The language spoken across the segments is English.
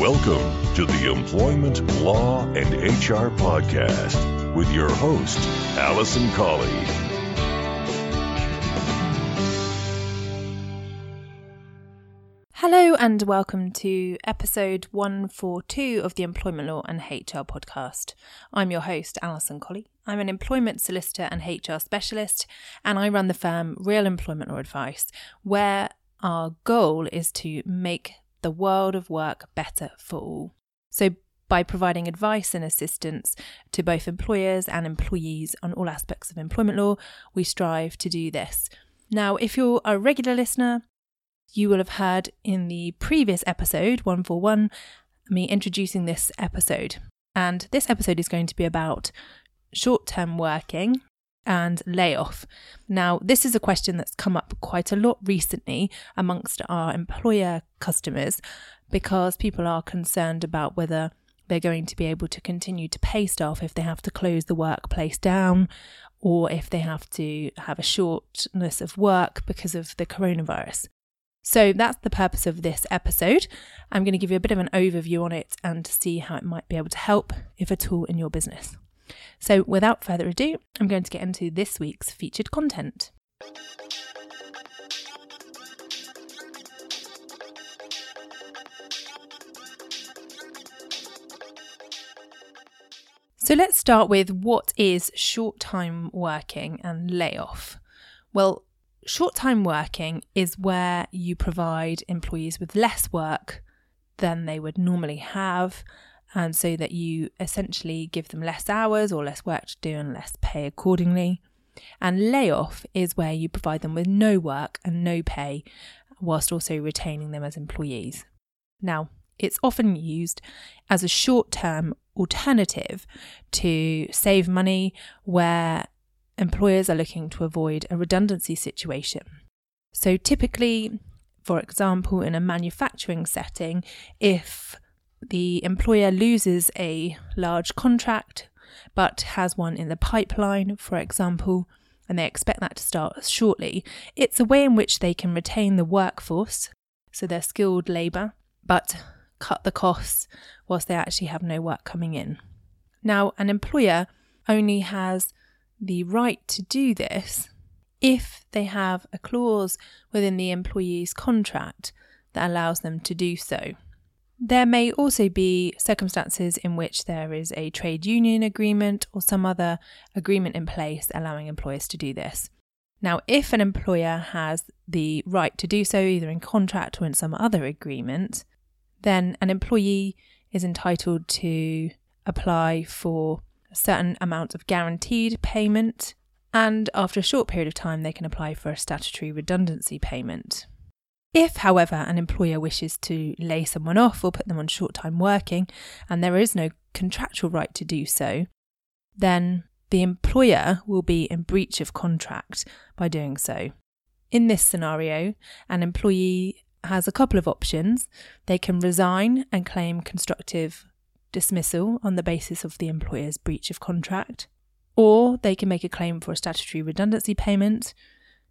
Welcome to the Employment Law and HR Podcast with your host, Alison Colley. Hello and welcome to episode 142 of the Employment Law and HR podcast. I'm your host, Alison Colley. I'm an employment solicitor and HR specialist, and I run the firm Real Employment Law Advice, where our goal is to make the world of work better for all. So, by providing advice and assistance to both employers and employees on all aspects of employment law, we strive to do this. Now, if you're a regular listener, you will have heard in the previous episode, 141, me introducing this episode. And this episode is going to be about short term working and layoff. Now, this is a question that's come up quite a lot recently amongst our employer customers because people are concerned about whether they're going to be able to continue to pay staff if they have to close the workplace down or if they have to have a shortness of work because of the coronavirus. So that's the purpose of this episode. I'm going to give you a bit of an overview on it and see how it might be able to help, if at all, in your business. So, without further ado, I'm going to get into this week's featured content. So, let's start with what is short time working and layoff. Well, short time working is where you provide employees with less work than they would normally have and so that you essentially give them less hours or less work to do and less pay accordingly. And layoff is where you provide them with no work and no pay, whilst also retaining them as employees. Now, it's often used as a short term alternative to save money where employers are looking to avoid a redundancy situation. So, typically, for example, in a manufacturing setting, if the employer loses a large contract but has one in the pipeline, for example, and they expect that to start shortly, it's a way in which they can retain the workforce, so their skilled labour, but cut the costs whilst they actually have no work coming in. Now, an employer only has the right to do this if they have a clause within the employee's contract that allows them to do so. There may also be circumstances in which there is a trade union agreement or some other agreement in place allowing employers to do this. Now, if an employer has the right to do so, either in contract or in some other agreement, then an employee is entitled to apply for a certain amount of guaranteed payment, and after a short period of time, they can apply for a statutory redundancy payment. If, however, an employer wishes to lay someone off or put them on short time working, and there is no contractual right to do so, then the employer will be in breach of contract by doing so. In this scenario, an employee has a couple of options. They can resign and claim constructive dismissal on the basis of the employer's breach of contract, or they can make a claim for a statutory redundancy payment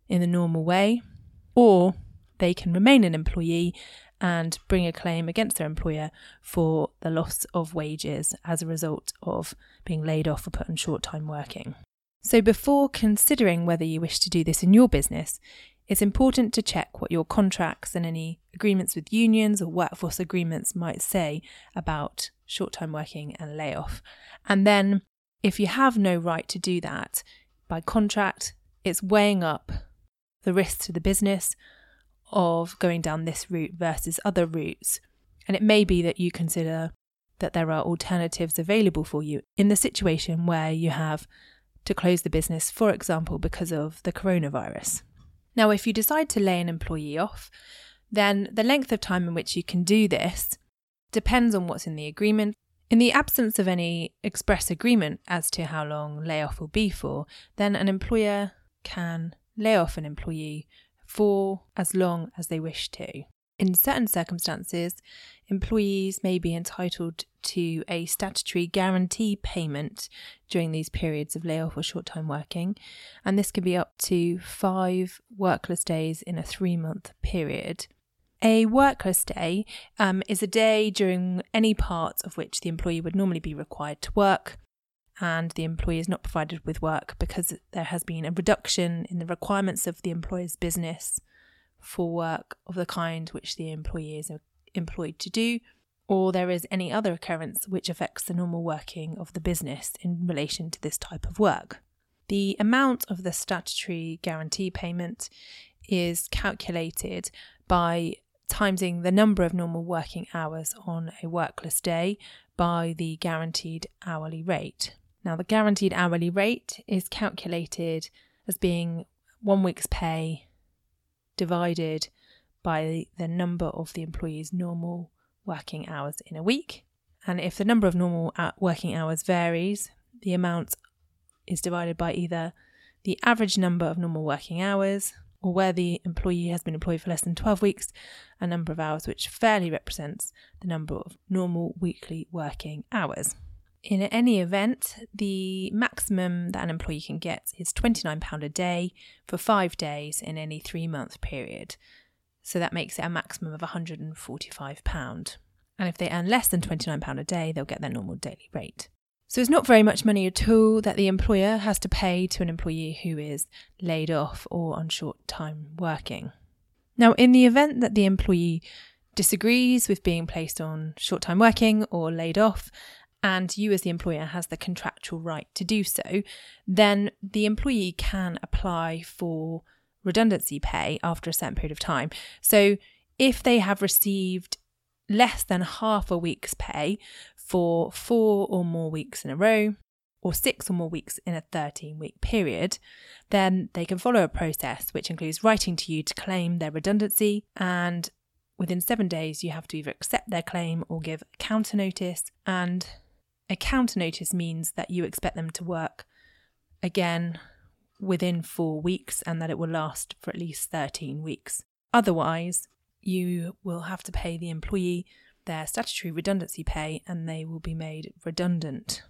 in the normal way, or they can remain an employee and bring a claim against their employer for the loss of wages as a result of being laid off or put on short time working. So, before considering whether you wish to do this in your business, it's important to check what your contracts and any agreements with unions or workforce agreements might say about short time working and layoff. And then, if you have no right to do that by contract, it's weighing up the risks to the business of going down this route versus other routes. And it may be that you consider that there are alternatives available for you in the situation where you have to close the business, for example, because of the coronavirus. Now, if you decide to lay an employee off, then the length of time in which you can do this depends on what's in the agreement. In the absence of any express agreement as to how long layoff will be for, then an employer can lay off an employee for as long as they wish to. In certain circumstances, employees may be entitled to a statutory guarantee payment during these periods of layoff or short time working, and this can be up to five workless days in a three month period. A workless day um, is a day during any part of which the employee would normally be required to work, and the employee is not provided with work because there has been a reduction in the requirements of the employer's business for work of the kind which the employee is employed to do, or there is any other occurrence which affects the normal working of the business in relation to this type of work. The amount of the statutory guarantee payment is calculated by timesing the number of normal working hours on a workless day by the guaranteed hourly rate. Now, the guaranteed hourly rate is calculated as being one week's pay divided by the number of the employee's normal working hours in a week. And if the number of normal uh, working hours varies, the amount is divided by either the average number of normal working hours or where the employee has been employed for less than 12 weeks, a number of hours which fairly represents the number of normal weekly working hours. In any event, the maximum that an employee can get is £29 a day for five days in any three month period. So that makes it a maximum of £145. And if they earn less than £29 a day, they'll get their normal daily rate. So it's not very much money at all that the employer has to pay to an employee who is laid off or on short time working. Now, in the event that the employee disagrees with being placed on short time working or laid off, and you as the employer has the contractual right to do so, then the employee can apply for redundancy pay after a certain period of time. So if they have received less than half a week's pay for four or more weeks in a row, or six or more weeks in a 13 week period, then they can follow a process which includes writing to you to claim their redundancy. And within seven days, you have to either accept their claim or give counter notice. And a counter notice means that you expect them to work again within four weeks and that it will last for at least 13 weeks. Otherwise, you will have to pay the employee their statutory redundancy pay and they will be made redundant.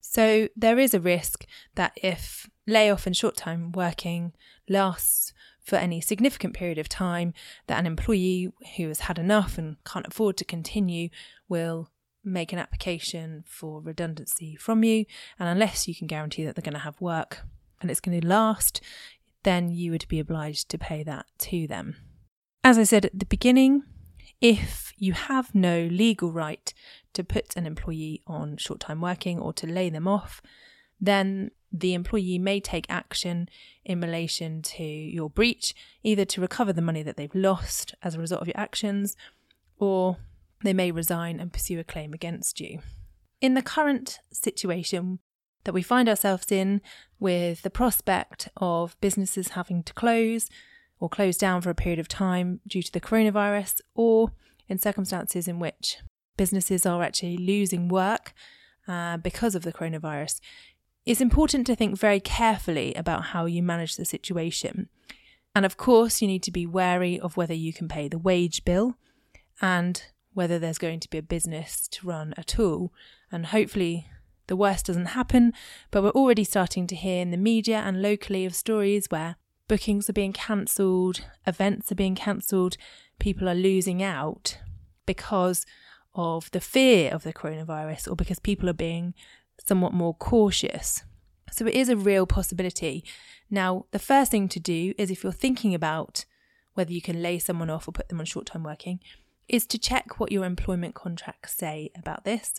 So there is a risk that if layoff and short time working lasts for any significant period of time, that an employee who has had enough and can't afford to continue will make an application for redundancy from you. And unless you can guarantee that they're going to have work and it's going to last, then you would be obliged to pay that to them. As I said at the beginning, if you have no legal right to put an employee on short time working or to lay them off, then the employee may take action in relation to your breach, either to recover the money that they've lost as a result of your actions, or they may resign and pursue a claim against you. In the current situation that we find ourselves in, with the prospect of businesses having to close, or close down for a period of time due to the coronavirus, or in circumstances in which businesses are actually losing work uh, because of the coronavirus, it's important to think very carefully about how you manage the situation. And of course, you need to be wary of whether you can pay the wage bill and whether there's going to be a business to run at all. And hopefully, the worst doesn't happen, but we're already starting to hear in the media and locally of stories where bookings are being cancelled, events are being cancelled, people are losing out because of the fear of the coronavirus or because people are being somewhat more cautious. So it is a real possibility. Now, the first thing to do is if you're thinking about whether you can lay someone off or put them on short term working, is to check what your employment contracts say about this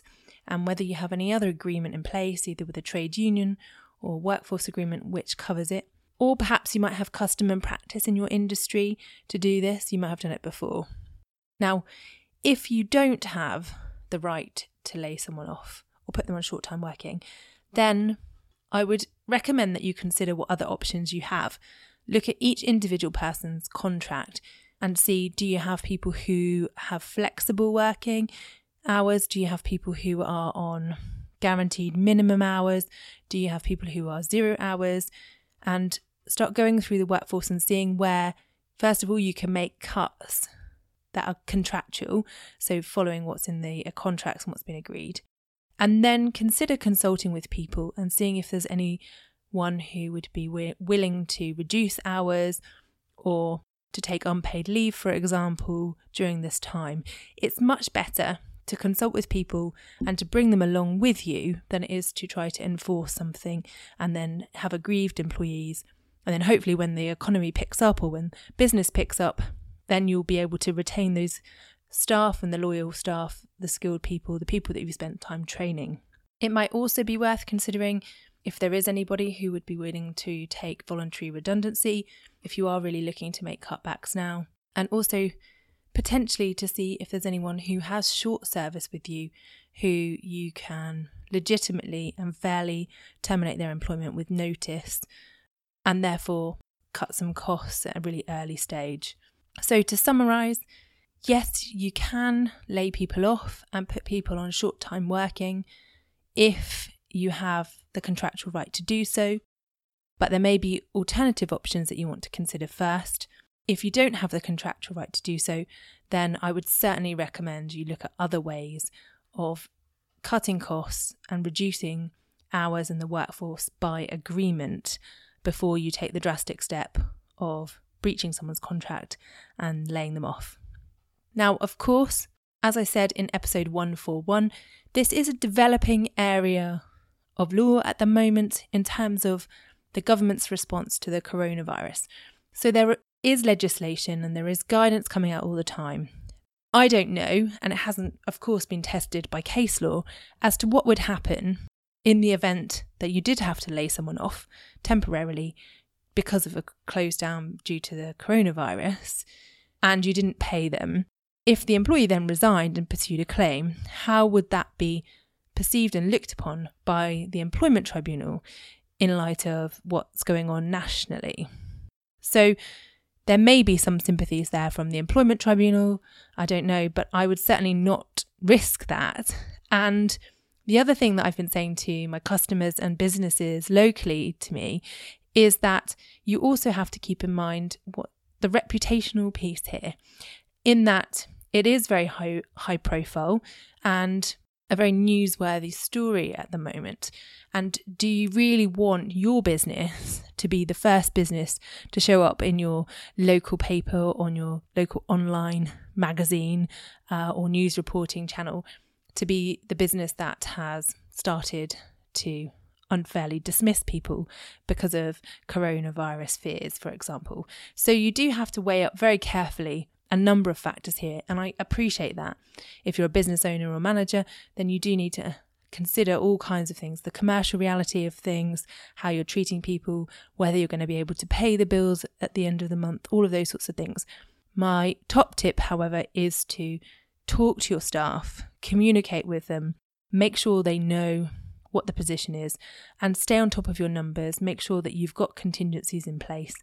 and whether you have any other agreement in place, either with a trade union or workforce agreement which covers it. Or perhaps you might have custom and practice in your industry to do this, you might have done it before. Now, if you don't have the right to lay someone off or put them on short time working, then I would recommend that you consider what other options you have. Look at each individual person's contract and see do you have people who have flexible working hours? Do you have people who are on guaranteed minimum hours? Do you have people who are zero hours? And start going through the workforce and seeing where, first of all, you can make cuts that are contractual, so following what's in the uh, contracts and what's been agreed. And then consider consulting with people and seeing if there's anyone who would be willing to reduce hours or to take unpaid leave, for example, during this time, it's much better to consult with people and to bring them along with you than it is to try to enforce something and then have aggrieved employees. And then hopefully, when the economy picks up or when business picks up, then you'll be able to retain those staff and the loyal staff, the skilled people, the people that you've spent time training. It might also be worth considering if there is anybody who would be willing to take voluntary redundancy, if you are really looking to make cutbacks now, and also potentially to see if there's anyone who has short service with you who you can legitimately and fairly terminate their employment with notice and therefore cut some costs at a really early stage. So, to summarise, yes, you can lay people off and put people on short time working if you have the contractual right to do so, but there may be alternative options that you want to consider first. If you don't have the contractual right to do so, then I would certainly recommend you look at other ways of cutting costs and reducing hours in the workforce by agreement before you take the drastic step of breaching someone's contract and laying them off. Now, of course, as I said in episode 141, this is a developing area of law at the moment in terms of the government's response to the coronavirus. So there is legislation and there is guidance coming out all the time. I don't know, and it hasn't, of course, been tested by case law, as to what would happen in the event that you did have to lay someone off temporarily because of a close down due to the coronavirus and you didn't pay them. If the employee then resigned and pursued a claim, how would that be perceived and looked upon by the employment tribunal in light of what's going on nationally? So, there may be some sympathies there from the employment tribunal, I don't know, but I would certainly not risk that. And the other thing that I've been saying to my customers and businesses locally to me is that you also have to keep in mind what the reputational piece here, in that it is very high, high profile and a very newsworthy story at the moment. And do you really want your business to be the first business to show up in your local paper, on your local online magazine, uh, or news reporting channel to be the business that has started to unfairly dismiss people because of coronavirus fears, for example? So you do have to weigh up very carefully a number of factors here, and I appreciate that. If you're a business owner or manager, then you do need to consider all kinds of things the commercial reality of things, how you're treating people, whether you're going to be able to pay the bills at the end of the month, all of those sorts of things. My top tip, however, is to talk to your staff, communicate with them, make sure they know what the position is, and stay on top of your numbers. Make sure that you've got contingencies in place,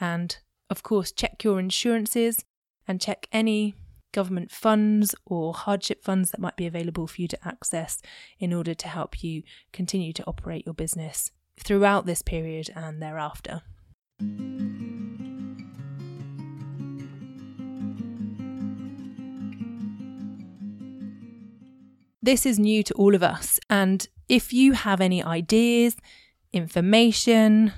and of course, check your insurances and check any government funds or hardship funds that might be available for you to access in order to help you continue to operate your business throughout this period and thereafter. This is new to all of us, and if you have any ideas, information,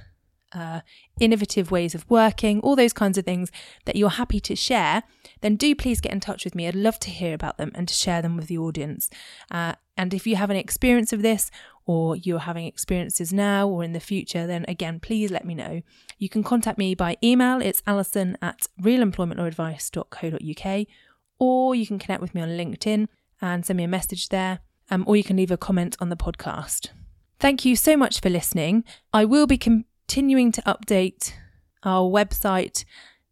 uh, innovative ways of working, all those kinds of things that you're happy to share, then do please get in touch with me. I'd love to hear about them and to share them with the audience. Uh, and if you have any experience of this, or you're having experiences now or in the future, then again, please let me know. You can contact me by email. It's alison at realemploymentlawadvice.co.uk, or you can connect with me on LinkedIn and send me a message there, um, or you can leave a comment on the podcast. Thank you so much for listening. I will be com- continuing to update our website,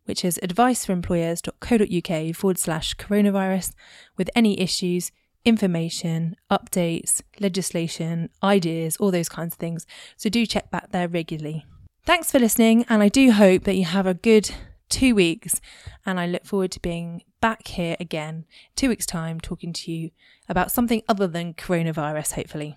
which is adviceforemployers.co.uk forward slash coronavirus, with any issues, information, updates, legislation, ideas, all those kinds of things. So do check back there regularly. Thanks for listening, and I do hope that you have a good two weeks. And I look forward to being back here again two weeks' time talking to you about something other than coronavirus, hopefully.